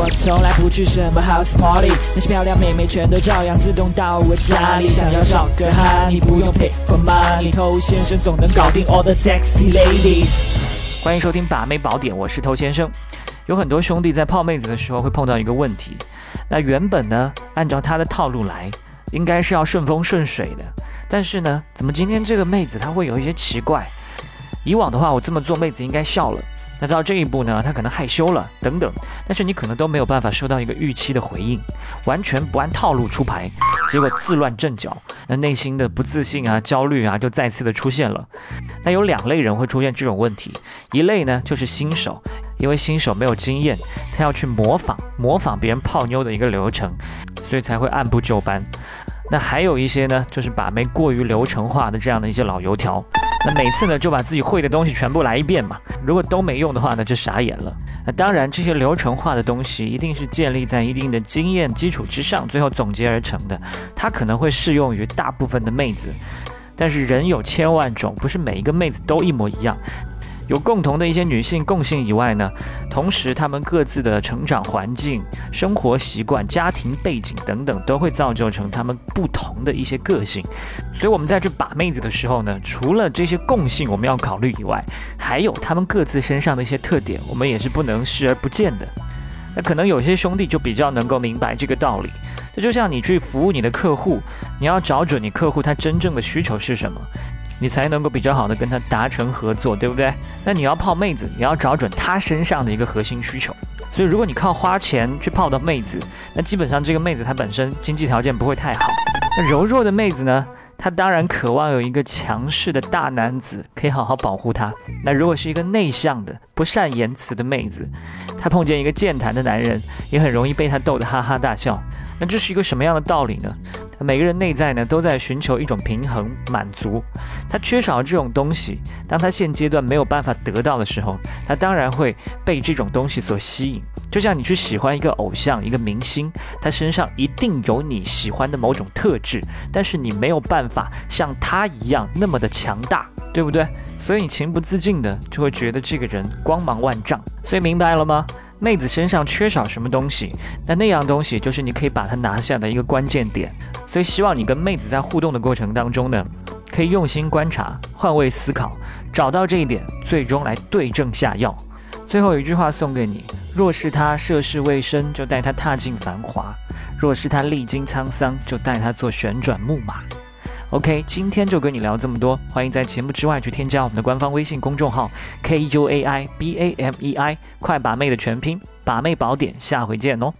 我从来不去什么 house party，那些漂亮妹妹全都照样自动到我家里。想要找个哈，你不用 pay for money，偷先生总能搞定 all the sexy ladies。欢迎收听把妹宝典，我是偷先生。有很多兄弟在泡妹子的时候会碰到一个问题，那原本呢，按照他的套路来，应该是要顺风顺水的，但是呢，怎么今天这个妹子她会有一些奇怪？以往的话，我这么做妹子应该笑了。那到这一步呢，他可能害羞了，等等，但是你可能都没有办法收到一个预期的回应，完全不按套路出牌，结果自乱阵脚，那内心的不自信啊、焦虑啊就再次的出现了。那有两类人会出现这种问题，一类呢就是新手，因为新手没有经验，他要去模仿模仿别人泡妞的一个流程，所以才会按部就班。那还有一些呢，就是把妹过于流程化的这样的一些老油条。每次呢，就把自己会的东西全部来一遍嘛。如果都没用的话呢，就傻眼了。那当然，这些流程化的东西一定是建立在一定的经验基础之上，最后总结而成的。它可能会适用于大部分的妹子，但是人有千万种，不是每一个妹子都一模一样。有共同的一些女性共性以外呢，同时她们各自的成长环境、生活习惯、家庭背景等等，都会造就成她们不同的一些个性。所以我们在去把妹子的时候呢，除了这些共性我们要考虑以外，还有她们各自身上的一些特点，我们也是不能视而不见的。那可能有些兄弟就比较能够明白这个道理。这就像你去服务你的客户，你要找准你客户他真正的需求是什么。你才能够比较好的跟他达成合作，对不对？那你要泡妹子，也要找准他身上的一个核心需求。所以，如果你靠花钱去泡到妹子，那基本上这个妹子她本身经济条件不会太好。那柔弱的妹子呢，她当然渴望有一个强势的大男子可以好好保护她。那如果是一个内向的、不善言辞的妹子，她碰见一个健谈的男人，也很容易被他逗得哈哈大笑。那这是一个什么样的道理呢？每个人内在呢都在寻求一种平衡满足，他缺少这种东西，当他现阶段没有办法得到的时候，他当然会被这种东西所吸引。就像你去喜欢一个偶像、一个明星，他身上一定有你喜欢的某种特质，但是你没有办法像他一样那么的强大，对不对？所以你情不自禁的就会觉得这个人光芒万丈。所以明白了吗？妹子身上缺少什么东西，那那样东西就是你可以把它拿下的一个关键点。所以希望你跟妹子在互动的过程当中呢，可以用心观察、换位思考，找到这一点，最终来对症下药。最后一句话送给你：若是他涉世未深，就带他踏进繁华；若是他历经沧桑，就带他做旋转木马。OK，今天就跟你聊这么多，欢迎在节目之外去添加我们的官方微信公众号 K U A I B A M E I，快把妹的全拼，把妹宝典，下回见哦。